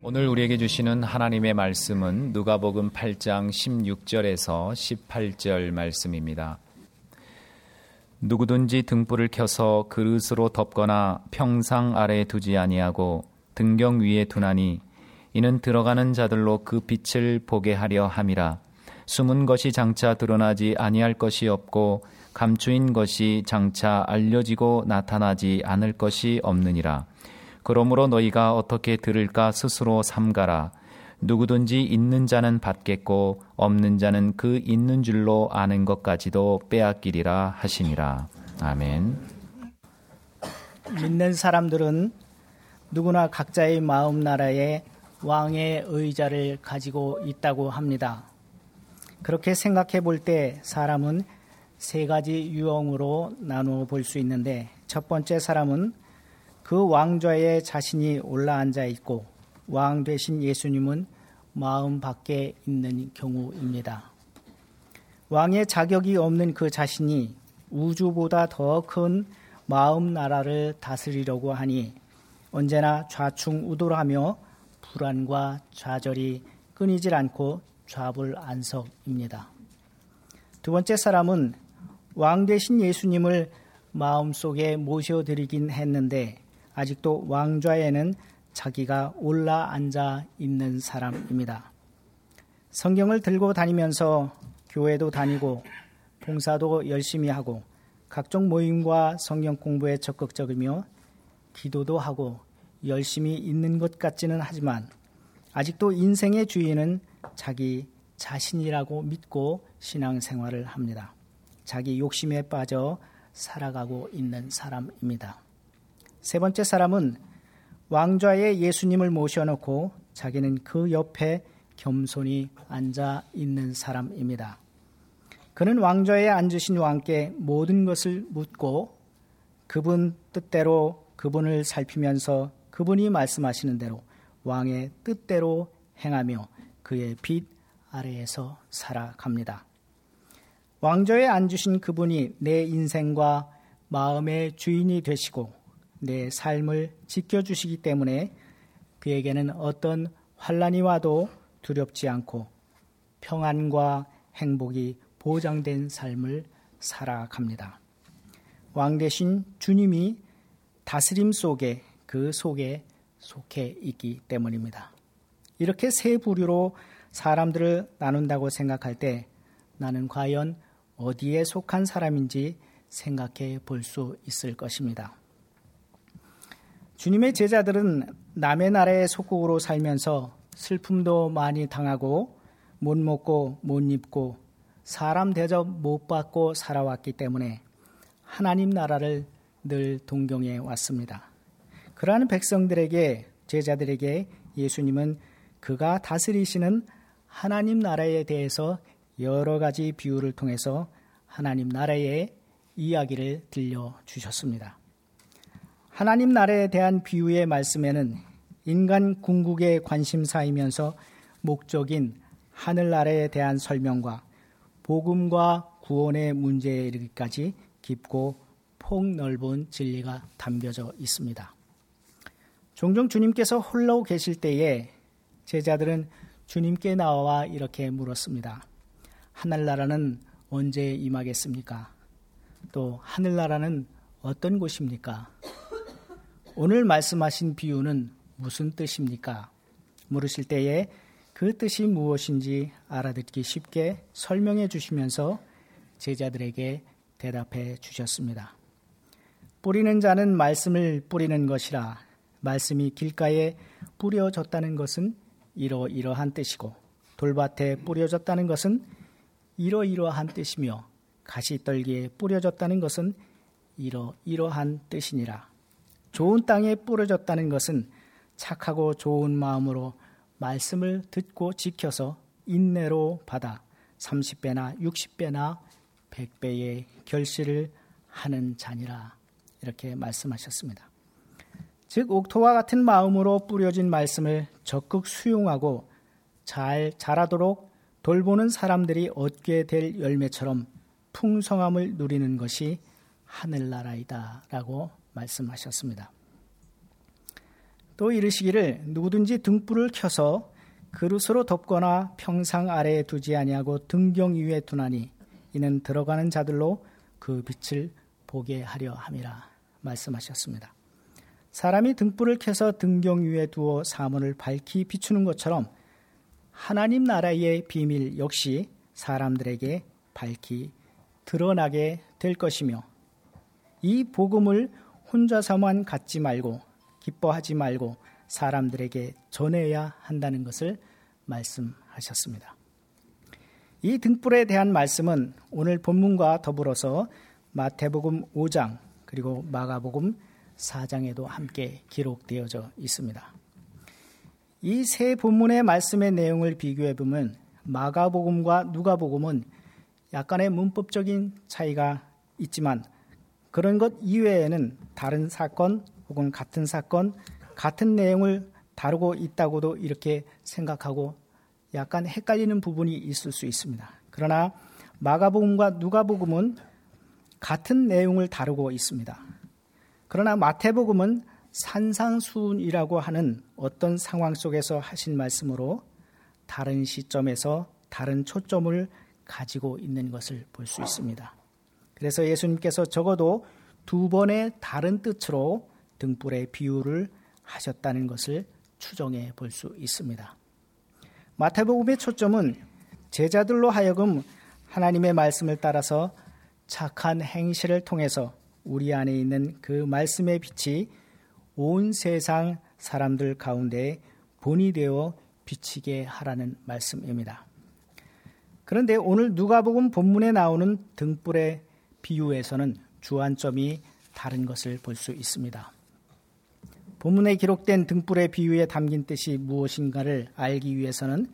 오늘 우리에게 주시는 하나님의 말씀은 누가복음 8장 16절에서 18절 말씀입니다. 누구든지 등불을 켜서 그릇으로 덮거나 평상 아래에 두지 아니하고 등경 위에 두나니 이는 들어가는 자들로 그 빛을 보게 하려 함이라 숨은 것이 장차 드러나지 아니할 것이 없고 감추인 것이 장차 알려지고 나타나지 않을 것이 없느니라 그러므로 너희가 어떻게 들을까 스스로 삼가라. 누구든지 있는 자는 받겠고 없는 자는 그 있는 줄로 아는 것까지도 빼앗기리라 하시니라. 아멘. 믿는 사람들은 누구나 각자의 마음 나라에 왕의 의자를 가지고 있다고 합니다. 그렇게 생각해 볼 때 사람은 세 가지 유형으로 나누어 볼 수 있는데 첫 번째 사람은 그 왕좌에 자신이 올라앉아 있고 왕 되신 예수님은 마음 밖에 있는 경우입니다. 왕의 자격이 없는 그 자신이 우주보다 더 큰 마음 나라를 다스리려고 하니 언제나 좌충우돌하며 불안과 좌절이 끊이질 않고 좌불안석입니다. 두 번째 사람은 왕 되신 예수님을 마음속에 모셔드리긴 했는데 아직도 왕좌에는 자기가 올라 앉아 있는 사람입니다. 성경을 들고 다니면서 교회도 다니고 봉사도 열심히 하고 각종 모임과 성경 공부에 적극적이며 기도도 하고 열심히 있는 것 같지는 하지만 아직도 인생의 주인은 자기 자신이라고 믿고 신앙생활을 합니다. 자기 욕심에 빠져 살아가고 있는 사람입니다. 세 번째 사람은 왕좌에 예수님을 모셔놓고 자기는 그 옆에 겸손히 앉아 있는 사람입니다. 그는 왕좌에 앉으신 왕께 모든 것을 묻고 그분 뜻대로 그분을 살피면서 그분이 말씀하시는 대로 왕의 뜻대로 행하며 그의 빛 아래에서 살아갑니다. 왕좌에 앉으신 그분이 내 인생과 마음의 주인이 되시고 내 삶을 지켜주시기 때문에 그에게는 어떤 환란이 와도 두렵지 않고 평안과 행복이 보장된 삶을 살아갑니다. 왕 대신 주님이 다스림 속에 그 속에 속해 있기 때문입니다. 이렇게 세 부류로 사람들을 나눈다고 생각할 때 나는 과연 어디에 속한 사람인지 생각해 볼 수 있을 것입니다. 주님의 제자들은 남의 나라의 속국으로 살면서 슬픔도 많이 당하고 못 먹고 못 입고 사람 대접 못 받고 살아왔기 때문에 하나님 나라를 늘 동경해 왔습니다. 그러한 백성들에게 제자들에게 예수님은 그가 다스리시는 하나님 나라에 대해서 여러 가지 비유를 통해서 하나님 나라의 이야기를 들려 주셨습니다. 하나님 나라에 대한 비유의 말씀에는 인간 궁극의 관심사이면서 목적인 하늘나라에 대한 설명과 복음과 구원의 문제에 이르기까지 깊고 폭넓은 진리가 담겨져 있습니다. 종종 주님께서 홀로 계실 때에 제자들은 주님께 나와 이렇게 물었습니다. 하늘나라는 언제 임하겠습니까? 또 하늘나라는 어떤 곳입니까? 오늘 말씀하신 비유는 무슨 뜻입니까? 물으실 때에 그 뜻이 무엇인지 알아듣기 쉽게 설명해 주시면서 제자들에게 대답해 주셨습니다. 뿌리는 자는 말씀을 뿌리는 것이라 말씀이 길가에 뿌려졌다는 것은 이러이러한 뜻이고 돌밭에 뿌려졌다는 것은 이러이러한 뜻이며 가시떨기에 뿌려졌다는 것은 이러이러한 뜻이니라. 좋은 땅에 뿌려졌다는 것은 착하고 좋은 마음으로 말씀을 듣고 지켜서 인내로 받아 30배나 60배나 100배의 결실을 하는 자니라. 이렇게 말씀하셨습니다. 즉, 옥토와 같은 마음으로 뿌려진 말씀을 적극 수용하고 잘 자라도록 돌보는 사람들이 얻게 될 열매처럼 풍성함을 누리는 것이 하늘나라이다. 라고 말씀하셨습니다. 또 이르시기를 누구든지 등불을 켜서 그릇으로 덮거나 평상 아래에 두지 아니하고 등경 위에 두나니 이는 들어가는 자들로 그 빛을 보게 하려 함이라 말씀하셨습니다. 사람이 등불을 켜서 등경 위에 두어 사문을 밝히 비추는 것처럼 하나님 나라의 비밀 역시 사람들에게 밝히 드러나게 될 것이며 이 복음을 혼자서만 갖지 말고 기뻐하지 말고 사람들에게 전해야 한다는 것을 말씀하셨습니다. 이 등불에 대한 말씀은 오늘 본문과 더불어서 마태복음 5장 그리고 마가복음 4장에도 함께 기록되어져 있습니다. 이 세 본문의 말씀의 내용을 비교해 보면 마가복음과 누가복음은 약간의 문법적인 차이가 있지만 그런 것 이외에는 다른 사건 혹은 같은 사건, 같은 내용을 다루고 있다고도 이렇게 생각하고 약간 헷갈리는 부분이 있을 수 있습니다. 그러나 마가복음과 누가복음은 같은 내용을 다루고 있습니다. 그러나 마태복음은 산상수훈이라고 하는 어떤 상황 속에서 하신 말씀으로 다른 시점에서 다른 초점을 가지고 있는 것을 볼 수 있습니다. 그래서 예수님께서 적어도 두 번의 다른 뜻으로 등불의 비유를 하셨다는 것을 추정해 볼 수 있습니다. 마태복음의 초점은 제자들로 하여금 하나님의 말씀을 따라서 착한 행실을 통해서 우리 안에 있는 그 말씀의 빛이 온 세상 사람들 가운데 본이 되어 비치게 하라는 말씀입니다. 그런데 오늘 누가복음 본문에 나오는 등불의 비유에서는 주안점이 다른 것을 볼 수 있습니다. 본문에 기록된 등불의 비유에 담긴 뜻이 무엇인가를 알기 위해서는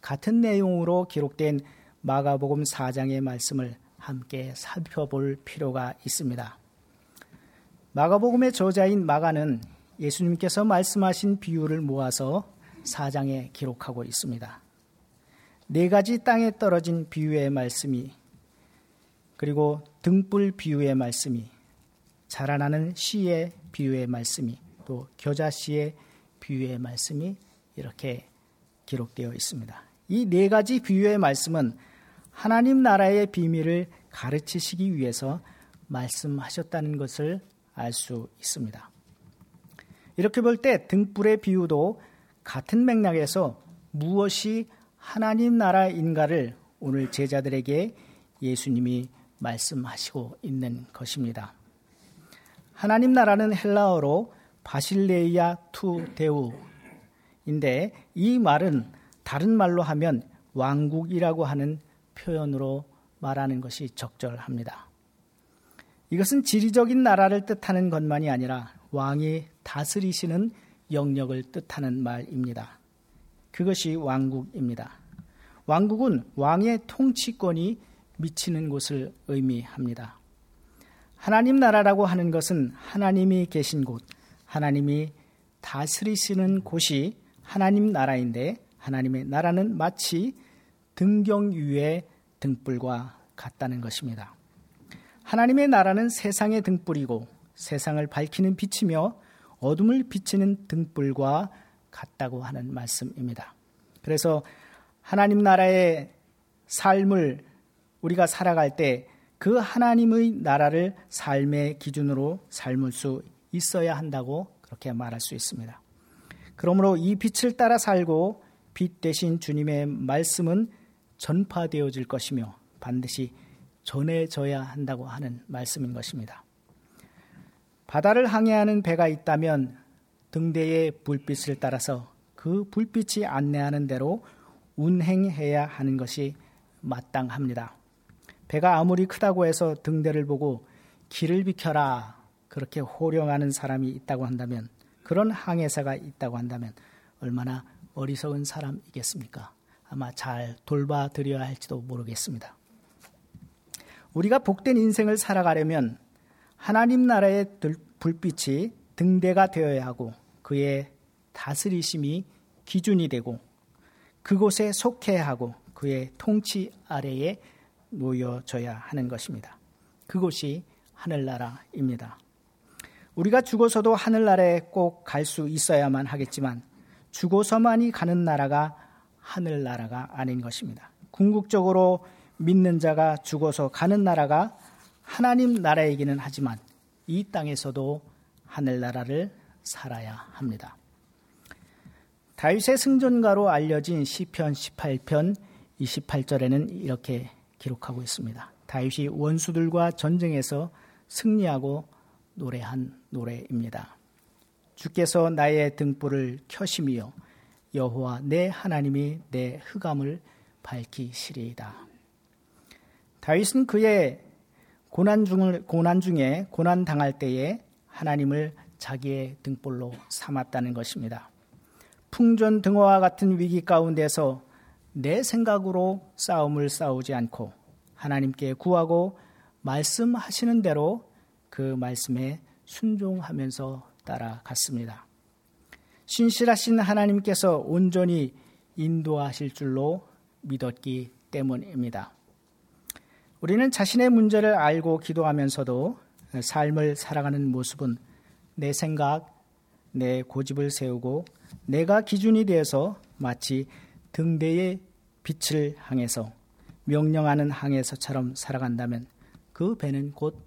같은 내용으로 기록된 마가복음 4장의 말씀을 함께 살펴볼 필요가 있습니다. 마가복음의 저자인 마가는 예수님께서 말씀하신 비유를 모아서 4장에 기록하고 있습니다. 네 가지 땅에 떨어진 비유의 말씀이 그리고 등불 비유의 말씀이 자라나는 씨의 비유의 말씀이 또 겨자 씨의 비유의 말씀이 이렇게 기록되어 있습니다. 이 네 가지 비유의 말씀은 하나님 나라의 비밀을 가르치시기 위해서 말씀하셨다는 것을 알 수 있습니다. 이렇게 볼 때 등불의 비유도 같은 맥락에서 무엇이 하나님 나라인가를 오늘 제자들에게 예수님이 말씀하시고 있는 것입니다. 하나님 나라는 헬라어로 βασιλεία τοῦ θεοῦ인데 이 말은 다른 말로 하면 왕국이라고 하는 표현으로 말하는 것이 적절합니다. 이것은 지리적인 나라를 뜻하는 것만이 아니라 왕이 다스리시는 영역을 뜻하는 말입니다. 그것이 왕국입니다. 왕국은 왕의 통치권이 미치는 곳을 의미합니다. 하나님 나라라고 하는 것은 하나님이 계신 곳, 하나님이 다스리시는 곳이 하나님 나라인데 하나님의 나라는 마치 등경 위의 등불과 같다는 것입니다. 하나님의 나라는 세상의 등불이고 세상을 밝히는 빛이며 어둠을 비치는 등불과 같다고 하는 말씀입니다. 그래서 하나님 나라의 삶을 우리가 살아갈 때 그 하나님의 나라를 삶의 기준으로 삶을 수 있어야 한다고 그렇게 말할 수 있습니다. 그러므로 이 빛을 따라 살고 빛 대신 주님의 말씀은 전파되어질 것이며 반드시 전해져야 한다고 하는 말씀인 것입니다. 바다를 항해하는 배가 있다면 등대의 불빛을 따라서 그 불빛이 안내하는 대로 운행해야 하는 것이 마땅합니다. 배가 아무리 크다고 해서 등대를 보고 길을 비켜라 그렇게 호령하는 사람이 있다고 한다면 그런 항해사가 있다고 한다면 얼마나 어리석은 사람이겠습니까? 아마 잘 돌봐 드려야 할지도 모르겠습니다. 우리가 복된 인생을 살아가려면 하나님 나라의 불빛이 등대가 되어야 하고 그의 다스리심이 기준이 되고 그곳에 속해야 하고 그의 통치 아래에 놓여져야 하는 것입니다. 그곳이 하늘나라입니다. 우리가 죽어서도 하늘나라에 꼭 갈 수 있어야만 하겠지만 죽어서만이 가는 나라가 하늘나라가 아닌 것입니다. 궁극적으로 믿는 자가 죽어서 가는 나라가 하나님 나라이기는 하지만 이 땅에서도 하늘나라를 살아야 합니다. 다윗의 승전가로 알려진 시편 18편 28절에는 이렇게 기록하고 있습니다. 다윗이 원수들과 전쟁에서 승리하고 노래한 노래입니다. 주께서 나의 등불을 켜심이요 여호와 내 하나님이 내 흑암을 밝히시리이다. 다윗은 그의 고난 중을 고난 중에 고난 당할 때에 하나님을 자기의 등불로 삼았다는 것입니다. 풍전 등화와 같은 위기 가운데서 내 생각으로 싸움을 싸우지 않고 하나님께 구하고 말씀하시는 대로 그 말씀에 순종하면서 따라갔습니다. 신실하신 하나님께서 온전히 인도하실 줄로 믿었기 때문입니다. 우리는 자신의 문제를 알고 기도하면서도 삶을 살아가는 모습은 내 생각, 내 고집을 세우고 내가 기준이 되어서 마치 등대의 빛을 향해서 명령하는 항해서처럼 살아간다면 그 배는 곧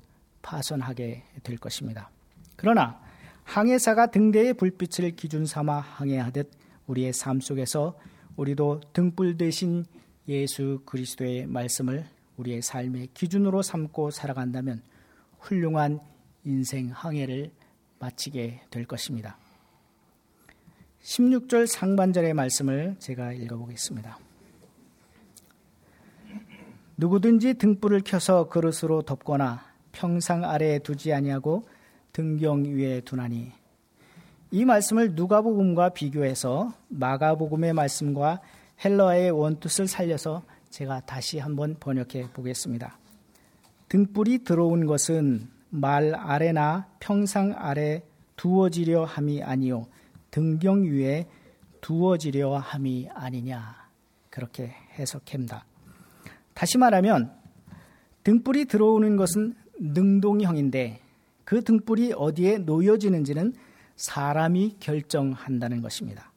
파손하게 될 것입니다. 그러나 항해사가 등대의 불빛을 기준 삼아 항해하듯 우리의 삶 속에서 우리도 등불 대신 예수 그리스도의 말씀을 우리의 삶의 기준으로 삼고 살아간다면 훌륭한 인생 항해를 마치게 될 것입니다. 16절 상반절의 말씀을 제가 읽어보겠습니다. 누구든지 등불을 켜서 그릇으로 덮거나 평상 아래에 두지 아니하고 등경 위에 두나니 이 말씀을 누가복음과 비교해서 마가복음의 말씀과 헬러의 원뜻을 살려서 제가 다시 한번 번역해 보겠습니다. 등불이 들어온 것은 말 아래나 평상 아래 두어지려 함이 아니요 등경 위에 두어지려 함이 아니냐 그렇게 해석합니다. 다시 말하면 등불이 들어오는 것은 능동형인데 그 등불이 어디에 놓여지는지는 사람이 결정한다는 것입니다.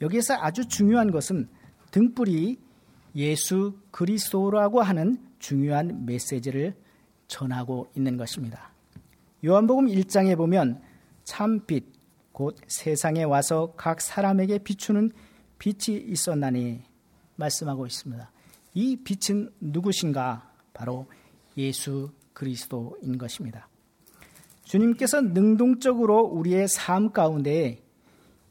여기에서 아주 중요한 것은 등불이 예수 그리스도라고 하는 중요한 메시지를 전하고 있는 것입니다. 요한복음 1장에 보면 참빛 곧 세상에 와서 각 사람에게 비추는 빛이 있었나니 말씀하고 있습니다. 이 빛은 누구신가? 바로 예수 그리스도인 것입니다. 주님께서 능동적으로 우리의 삶 가운데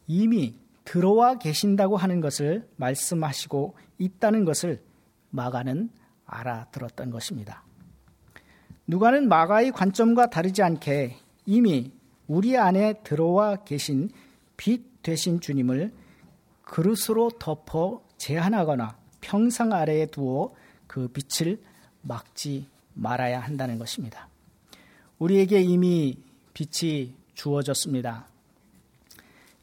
이미 들어와 계신다고 하는 것을 말씀하시고 있다는 것을 마가는 알아들었던 것입니다. 누가는 마가의 관점과 다르지 않게 이미 우리 안에 들어와 계신 빛 되신 주님을 그릇으로 덮어 제한하거나 평상 아래에 두어 그 빛을 막지 말아야 한다는 것입니다. 우리에게 이미 빛이 주어졌습니다.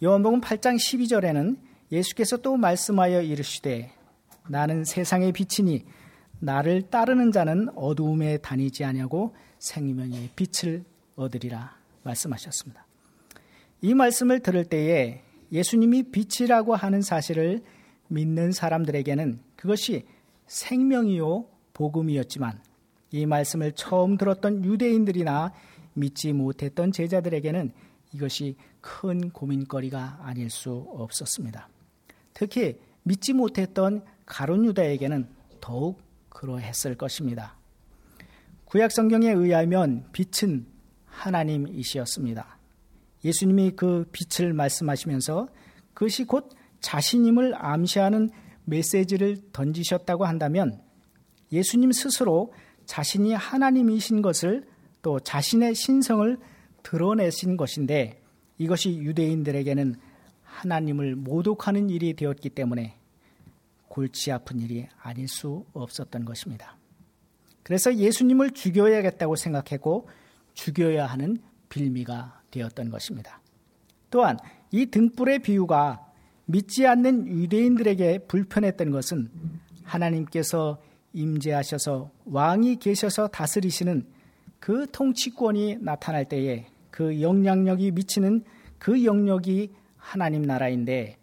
요한복음 8장 12절에는 예수께서 또 말씀하여 이르시되 나는 세상의 빛이니 나를 따르는 자는 어두움에 다니지 아니하고 생명의 빛을 얻으리라 말씀하셨습니다. 이 말씀을 들을 때에 예수님이 빛이라고 하는 사실을 믿는 사람들에게는 그것이 생명이요 복음이었지만 이 말씀을 처음 들었던 유대인들이나 믿지 못했던 제자들에게는 이것이 큰 고민거리가 아닐 수 없었습니다. 특히 믿지 못했던 가론 유다에게는 더욱 그러했을 것입니다. 구약 성경에 의하면 빛은 하나님이시였습니다. 예수님이 그 빛을 말씀하시면서 그것이 곧 자신임을 암시하는 메시지를 던지셨다고 한다면 예수님 스스로 자신이 하나님이신 것을 또 자신의 신성을 드러내신 것인데 이것이 유대인들에게는 하나님을 모독하는 일이 되었기 때문에 골치 아픈 일이 아닐 수 없었던 것입니다. 그래서 예수님을 죽여야겠다고 생각했고 죽여야 하는 빌미가 되었던 것입니다. 또한 이 등불의 비유가 믿지 않는 유대인들에게 불편했던 것은 하나님께서 임재하셔서 왕이 계셔서 다스리시는 그 통치권이 나타날 때에 그 영향력이 미치는 그 영역이 하나님 나라인데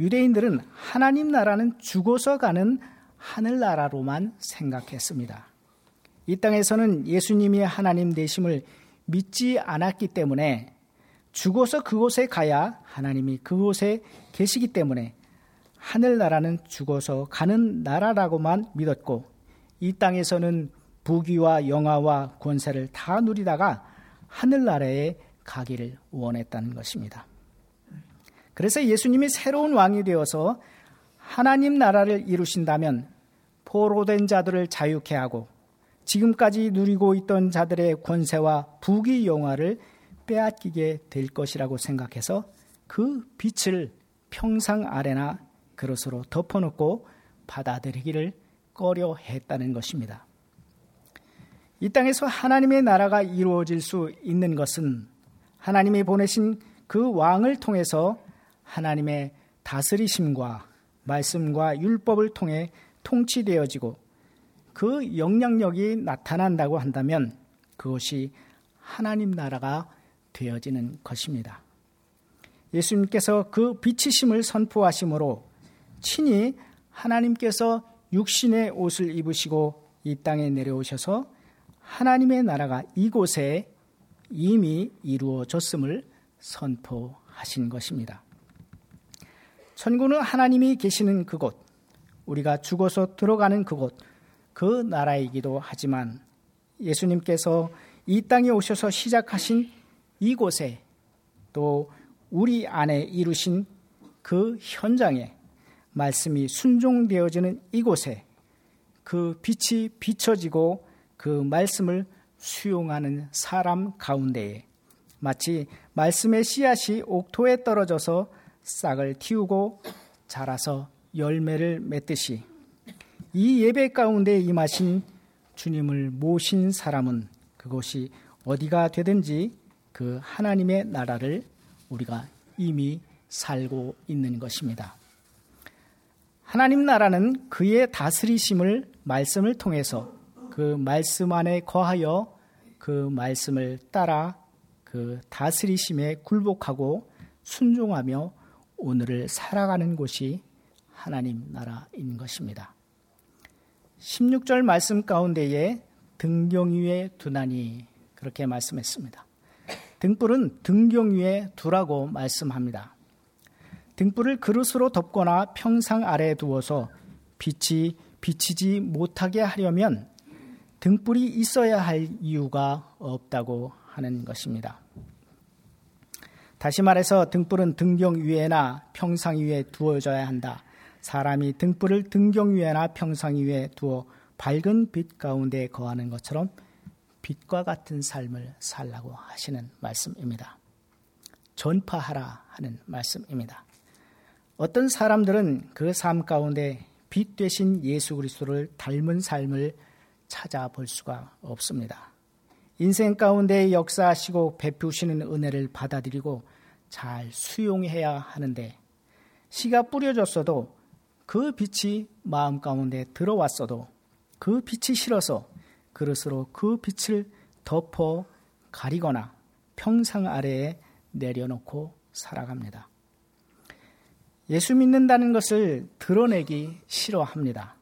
유대인들은 하나님 나라는 죽어서 가는 하늘나라로만 생각했습니다. 이 땅에서는 예수님이 하나님 되심을 믿지 않았기 때문에 죽어서 그곳에 가야 하나님이 그곳에 계시기 때문에 하늘나라는 죽어서 가는 나라라고만 믿었고 이 땅에서는 부귀와 영화와 권세를 다 누리다가 하늘나라에 가기를 원했다는 것입니다. 그래서 예수님이 새로운 왕이 되어서 하나님 나라를 이루신다면 포로된 자들을 자유케 하고 지금까지 누리고 있던 자들의 권세와 부귀 영화를 빼앗기게 될 것이라고 생각해서 그 빛을 평상 아래나 그릇으로 덮어놓고 받아들이기를 꺼려 했다는 것입니다. 이 땅에서 하나님의 나라가 이루어질 수 있는 것은 하나님이 보내신 그 왕을 통해서 하나님의 다스리심과 말씀과 율법을 통해 통치되어지고 그 영향력이 나타난다고 한다면 그것이 하나님 나라가 되어지는 것입니다. 예수님께서 그 빛이심을 선포하심으로 친히 하나님께서 육신의 옷을 입으시고 이 땅에 내려오셔서 하나님의 나라가 이곳에 이미 이루어졌음을 선포하신 것입니다. 천국은 하나님이 계시는 그곳, 우리가 죽어서 들어가는 그곳, 그 나라이기도 하지만 예수님께서 이 땅에 오셔서 시작하신 이곳에 또 우리 안에 이루신 그 현장에 말씀이 순종되어지는 이곳에 그 빛이 비춰지고 그 말씀을 수용하는 사람 가운데에 마치 말씀의 씨앗이 옥토에 떨어져서 싹을 틔우고 자라서 열매를 맺듯이 이 예배 가운데 임하신 주님을 모신 사람은 그것이 어디가 되든지 그 하나님의 나라를 우리가 이미 살고 있는 것입니다. 하나님 나라는 그의 다스리심을 말씀을 통해서 그 말씀 안에 거하여 그 말씀을 따라 그 다스리심에 굴복하고 순종하며 오늘을 살아가는 곳이 하나님 나라인 것입니다. 16절 말씀 가운데에 등경 위에 두나니 그렇게 말씀했습니다. 등불은 등경 위에 두라고 말씀합니다. 등불을 그릇으로 덮거나 평상 아래에 두어서 빛이 비치지 못하게 하려면 등불이 있어야 할 이유가 없다고 하는 것입니다. 다시 말해서 등불은 등경 위에나 평상 위에 두어져야 한다. 사람이 등불을 등경 위에나 평상 위에 두어 밝은 빛 가운데 거하는 것처럼 빛과 같은 삶을 살라고 하시는 말씀입니다. 전파하라 하는 말씀입니다. 어떤 사람들은 그 삶 가운데 빛 되신 예수 그리스도를 닮은 삶을 찾아볼 수가 없습니다. 인생 가운데 역사하시고 베푸시는 은혜를 받아들이고 잘 수용해야 하는데 씨가 뿌려졌어도 그 빛이 마음 가운데 들어왔어도 그 빛이 싫어서 그릇으로 그 빛을 덮어 가리거나 평상 아래에 내려놓고 살아갑니다. 예수 믿는다는 것을 드러내기 싫어합니다.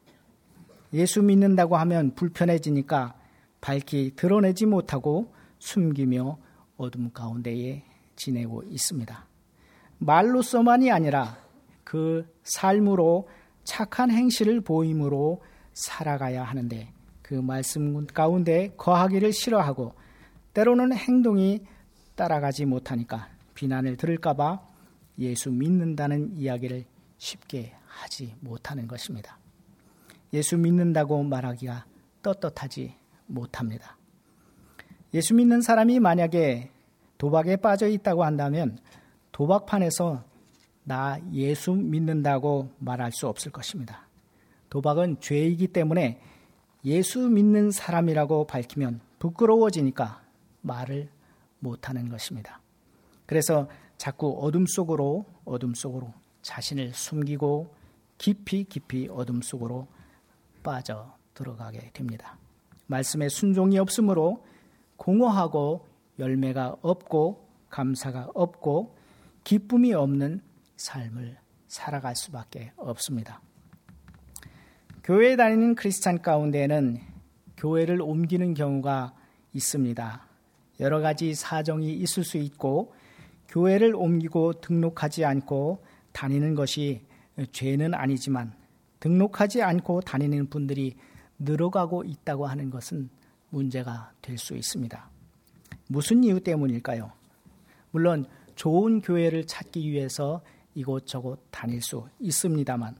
예수 믿는다고 하면 불편해지니까 밝히 드러내지 못하고 숨기며 어둠 가운데에 지내고 있습니다. 말로서만이 아니라 그 삶으로 착한 행실을 보임으로 살아가야 하는데 그 말씀 가운데 거하기를 싫어하고 때로는 행동이 따라가지 못하니까 비난을 들을까봐 예수 믿는다는 이야기를 쉽게 하지 못하는 것입니다. 예수 믿는다고 말하기가 떳떳하지 못합니다. 예수 믿는 사람이 만약에 도박에 빠져 있다고 한다면 도박판에서 나 예수 믿는다고 말할 수 없을 것입니다. 도박은 죄이기 때문에 예수 믿는 사람이라고 밝히면 부끄러워지니까 말을 못하는 것입니다. 그래서 자꾸 어둠 속으로 어둠 속으로 자신을 숨기고 깊이 깊이 어둠 속으로 빠져 들어가게 됩니다. 말씀에 순종이 없으므로 공허하고 열매가 없고 감사가 없고 기쁨이 없는 삶을 살아갈 수밖에 없습니다. 교회에 다니는 크리스찬 가운데는 교회를 옮기는 경우가 있습니다. 여러 가지 사정이 있을 수 있고 교회를 옮기고 등록하지 않고 다니는 것이 죄는 아니지만 등록하지 않고 다니는 분들이 늘어가고 있다고 하는 것은 문제가 될 수 있습니다. 무슨 이유 때문일까요? 물론 좋은 교회를 찾기 위해서 이곳저곳 다닐 수 있습니다만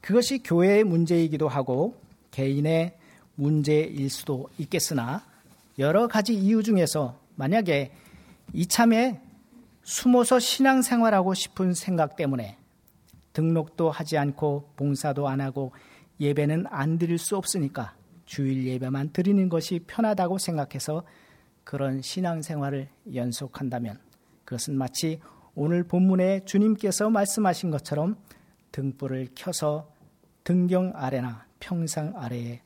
그것이 교회의 문제이기도 하고 개인의 문제일 수도 있겠으나 여러 가지 이유 중에서 만약에 이참에 숨어서 신앙생활하고 싶은 생각 때문에 등록도 하지 않고 봉사도 안 하고 예배는 안 드릴 수 없으니까 주일 예배만 드리는 것이 편하다고 생각해서 그런 신앙생활을 연속한다면 그것은 마치 오늘 본문에 주님께서 말씀하신 것처럼 등불을 켜서 등경 아래나 평상 아래에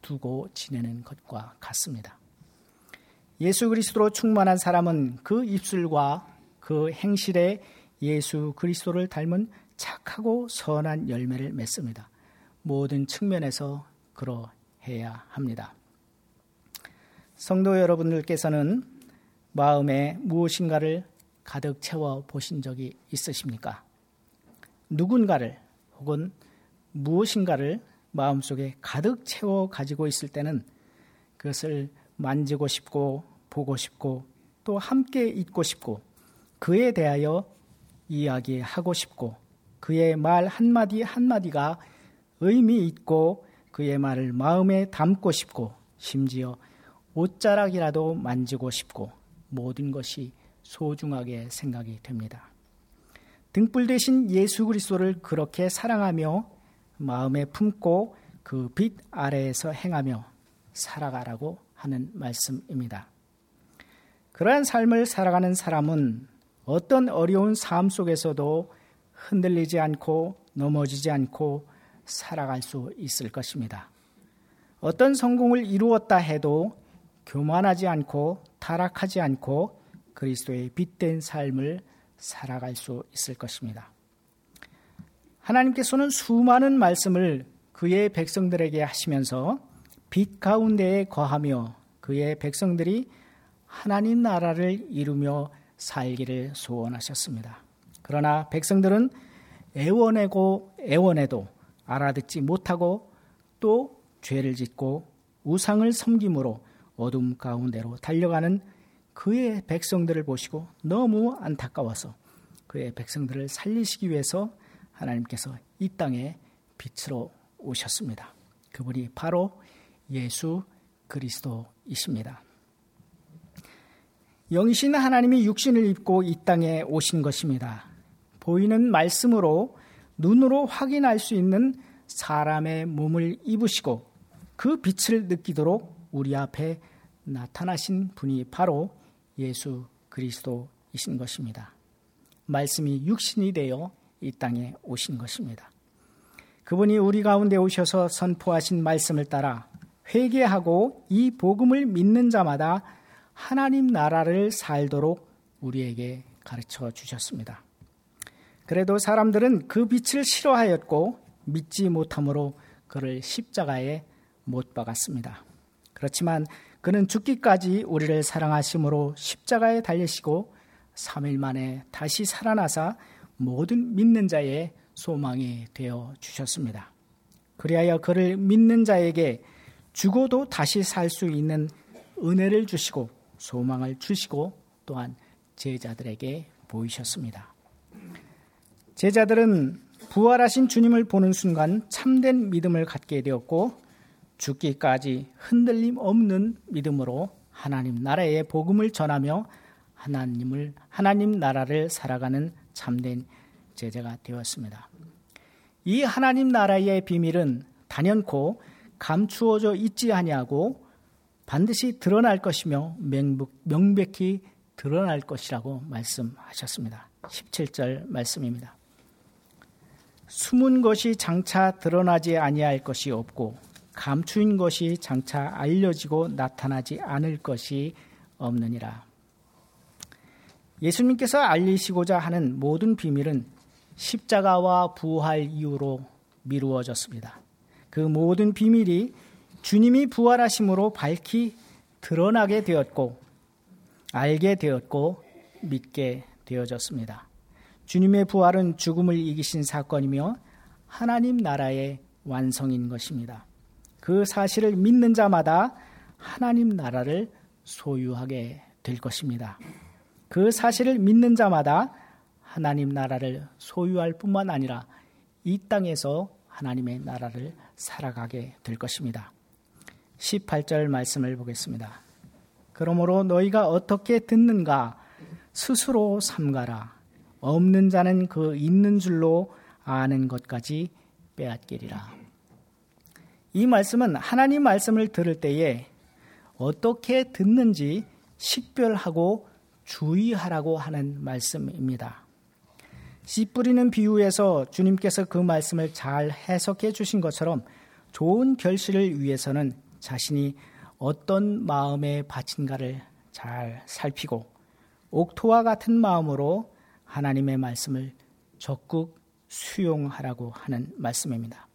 두고 지내는 것과 같습니다. 예수 그리스도로 충만한 사람은 그 입술과 그 행실에 예수 그리스도를 닮은 착하고 선한 열매를 맺습니다. 모든 측면에서 그러해야 합니다. 성도 여러분들께서는 마음에 무엇인가를 가득 채워 보신 적이 있으십니까? 누군가를 혹은 무엇인가를 마음속에 가득 채워 가지고 있을 때는 그것을 만지고 싶고 보고 싶고 또 함께 있고 싶고 그에 대하여 이야기하고 싶고 그의 말 한마디 한마디가 의미 있고 그의 말을 마음에 담고 싶고 심지어 옷자락이라도 만지고 싶고 모든 것이 소중하게 생각이 됩니다. 등불 대신 예수 그리스도를 그렇게 사랑하며 마음에 품고 그 빛 아래에서 행하며 살아가라고 하는 말씀입니다. 그러한 삶을 살아가는 사람은 어떤 어려운 삶 속에서도 흔들리지 않고 넘어지지 않고 살아갈 수 있을 것입니다. 어떤 성공을 이루었다 해도 교만하지 않고 타락하지 않고 그리스도의 빛된 삶을 살아갈 수 있을 것입니다. 하나님께서는 수많은 말씀을 그의 백성들에게 하시면서 빛 가운데에 거하며 그의 백성들이 하나님 나라를 이루며 살기를 소원하셨습니다. 그러나 백성들은 애원하고 애원해도 알아듣지 못하고 또 죄를 짓고 우상을 섬김으로 어둠 가운데로 달려가는 그의 백성들을 보시고 너무 안타까워서 그의 백성들을 살리시기 위해서 하나님께서 이 땅에 빛으로 오셨습니다. 그분이 바로 예수 그리스도이십니다. 영신 하나님이 육신을 입고 이 땅에 오신 것입니다. 보이는 말씀으로 눈으로 확인할 수 있는 사람의 몸을 입으시고 그 빛을 느끼도록 우리 앞에 나타나신 분이 바로 예수 그리스도이신 것입니다. 말씀이 육신이 되어 이 땅에 오신 것입니다. 그분이 우리 가운데 오셔서 선포하신 말씀을 따라 회개하고 이 복음을 믿는 자마다 하나님 나라를 살도록 우리에게 가르쳐 주셨습니다. 그래도 사람들은 그 빛을 싫어하였고 믿지 못함으로 그를 십자가에 못 박았습니다. 그렇지만 그는 죽기까지 우리를 사랑하심으로 십자가에 달리시고 3일 만에 다시 살아나사 모든 믿는 자의 소망이 되어 주셨습니다. 그리하여 그를 믿는 자에게 죽어도 다시 살 수 있는 은혜를 주시고 소망을 주시고 또한 제자들에게 보이셨습니다. 제자들은 부활하신 주님을 보는 순간 참된 믿음을 갖게 되었고 죽기까지 흔들림 없는 믿음으로 하나님 나라의 복음을 전하며 하나님을 하나님 나라를 살아가는 참된 제자가 되었습니다. 이 하나님 나라의 비밀은 단연코 감추어져 있지 아니하고 반드시 드러날 것이며 명백히 드러날 것이라고 말씀하셨습니다. 17절 말씀입니다. 숨은 것이 장차 드러나지 아니할 것이 없고 감추인 것이 장차 알려지고 나타나지 않을 것이 없느니라. 예수님께서 알리시고자 하는 모든 비밀은 십자가와 부활 이후로 미루어졌습니다. 그 모든 비밀이 주님이 부활하심으로 밝히 드러나게 되었고 알게 되었고 믿게 되어졌습니다. 주님의 부활은 죽음을 이기신 사건이며 하나님 나라의 완성인 것입니다. 그 사실을 믿는 자마다 하나님 나라를 소유하게 될 것입니다. 그 사실을 믿는 자마다 하나님 나라를 소유할 뿐만 아니라 이 땅에서 하나님의 나라를 살아가게 될 것입니다. 18절 말씀을 보겠습니다. 그러므로 너희가 어떻게 듣는가 스스로 삼가라. 없는 자는 그 있는 줄로 아는 것까지 빼앗기리라. 이 말씀은 하나님 말씀을 들을 때에 어떻게 듣는지 식별하고 주의하라고 하는 말씀입니다. 씨 뿌리는 비유에서 주님께서 그 말씀을 잘 해석해 주신 것처럼 좋은 결실을 위해서는 자신이 어떤 마음에 바친가를 잘 살피고 옥토와 같은 마음으로 하나님의 말씀을 적극 수용하라고 하는 말씀입니다.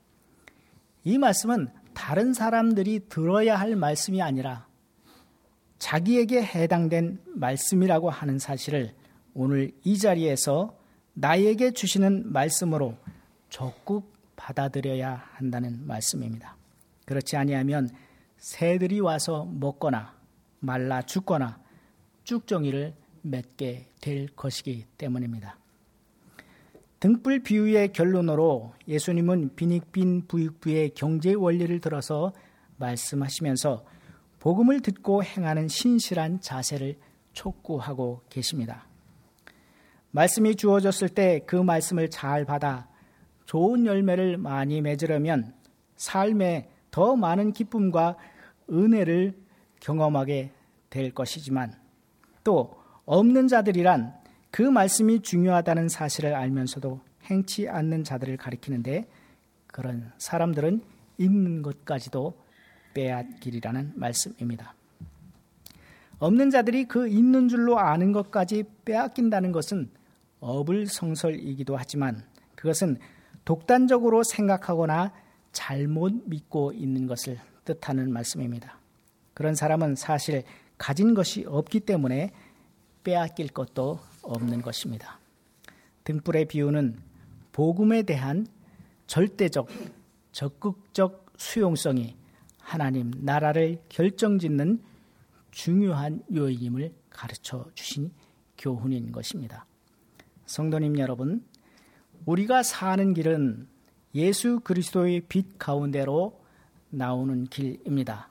이 말씀은 다른 사람들이 들어야 할 말씀이 아니라 자기에게 해당된 말씀이라고 하는 사실을 오늘 이 자리에서 나에게 주시는 말씀으로 적극 받아들여야 한다는 말씀입니다. 그렇지 아니하면 새들이 와서 먹거나 말라 죽거나 쭉정이를 맺게 될 것이기 때문입니다. 등불 비유의 결론으로 예수님은 비닉빈 부익부의 경제 원리를 들어서 말씀하시면서 복음을 듣고 행하는 신실한 자세를 촉구하고 계십니다. 말씀이 주어졌을 때 그 말씀을 잘 받아 좋은 열매를 많이 맺으려면 삶에 더 많은 기쁨과 은혜를 경험하게 될 것이지만 또 없는 자들이란 그 말씀이 중요하다는 사실을 알면서도 행치 않는 자들을 가리키는데 그런 사람들은 있는 것까지도 빼앗기리라는 말씀입니다. 없는 자들이 그 있는 줄로 아는 것까지 빼앗긴다는 것은 어불성설이기도 하지만 그것은 독단적으로 생각하거나 잘못 믿고 있는 것을 뜻하는 말씀입니다. 그런 사람은 사실 가진 것이 없기 때문에 빼앗길 것도 없는 것입니다. 등불의 비유는 복음에 대한 절대적, 적극적 수용성이 하나님 나라를 결정짓는 중요한 요인임을 가르쳐 주신 교훈인 것입니다. 성도님 여러분, 우리가 사는 길은 예수 그리스도의 빛 가운데로 나오는 길입니다.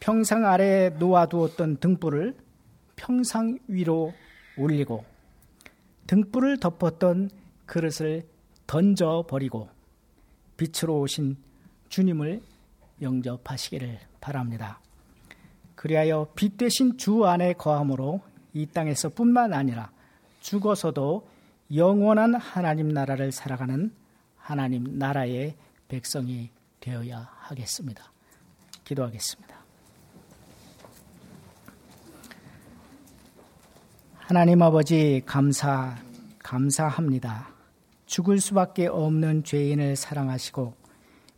평상 아래에 놓아두었던 등불을 평상 위로 올리고 등불을 덮었던 그릇을 던져 버리고 빛으로 오신 주님을 영접하시기를 바랍니다. 그리하여 빛 대신 주 안에 거함으로 이 땅에서뿐만 아니라 죽어서도 영원한 하나님 나라를 살아가는 하나님 나라의 백성이 되어야 하겠습니다. 기도하겠습니다. 하나님 아버지 감사 감사합니다. 죽을 수밖에 없는 죄인을 사랑하시고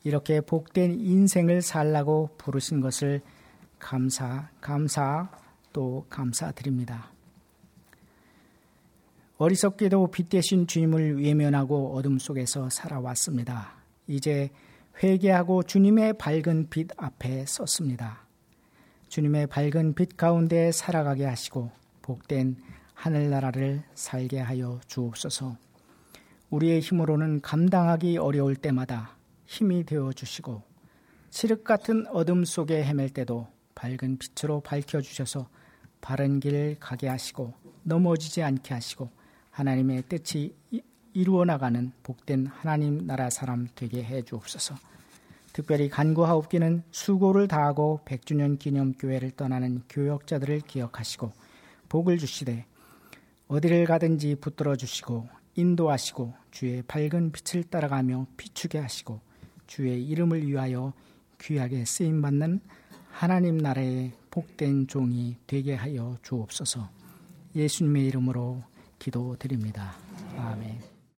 이렇게 복된 인생을 살라고 부르신 것을 감사 감사 또 감사드립니다. 어리석게도 빛 대신 주님을 외면하고 어둠 속에서 살아왔습니다. 이제 회개하고 주님의 밝은 빛 앞에 섰습니다. 주님의 밝은 빛 가운데 살아가게 하시고 복된 하늘나라를 살게 하여 주옵소서. 우리의 힘으로는 감당하기 어려울 때마다 힘이 되어 주시고 칠흑 같은 어둠 속에 헤맬 때도 밝은 빛으로 밝혀 주셔서 바른 길 가게 하시고 넘어지지 않게 하시고 하나님의 뜻이 이루어 나가는 복된 하나님 나라 사람 되게 해 주옵소서. 특별히 간구하옵기는 수고를 다하고 100주년 기념 교회를 떠나는 교역자들을 기억하시고 복을 주시되 어디를 가든지 붙들어 주시고 인도하시고 주의 밝은 빛을 따라가며 비추게 하시고 주의 이름을 위하여 귀하게 쓰임 받는 하나님 나라의 복된 종이 되게 하여 주옵소서. 예수님의 이름으로 기도드립니다. 아멘.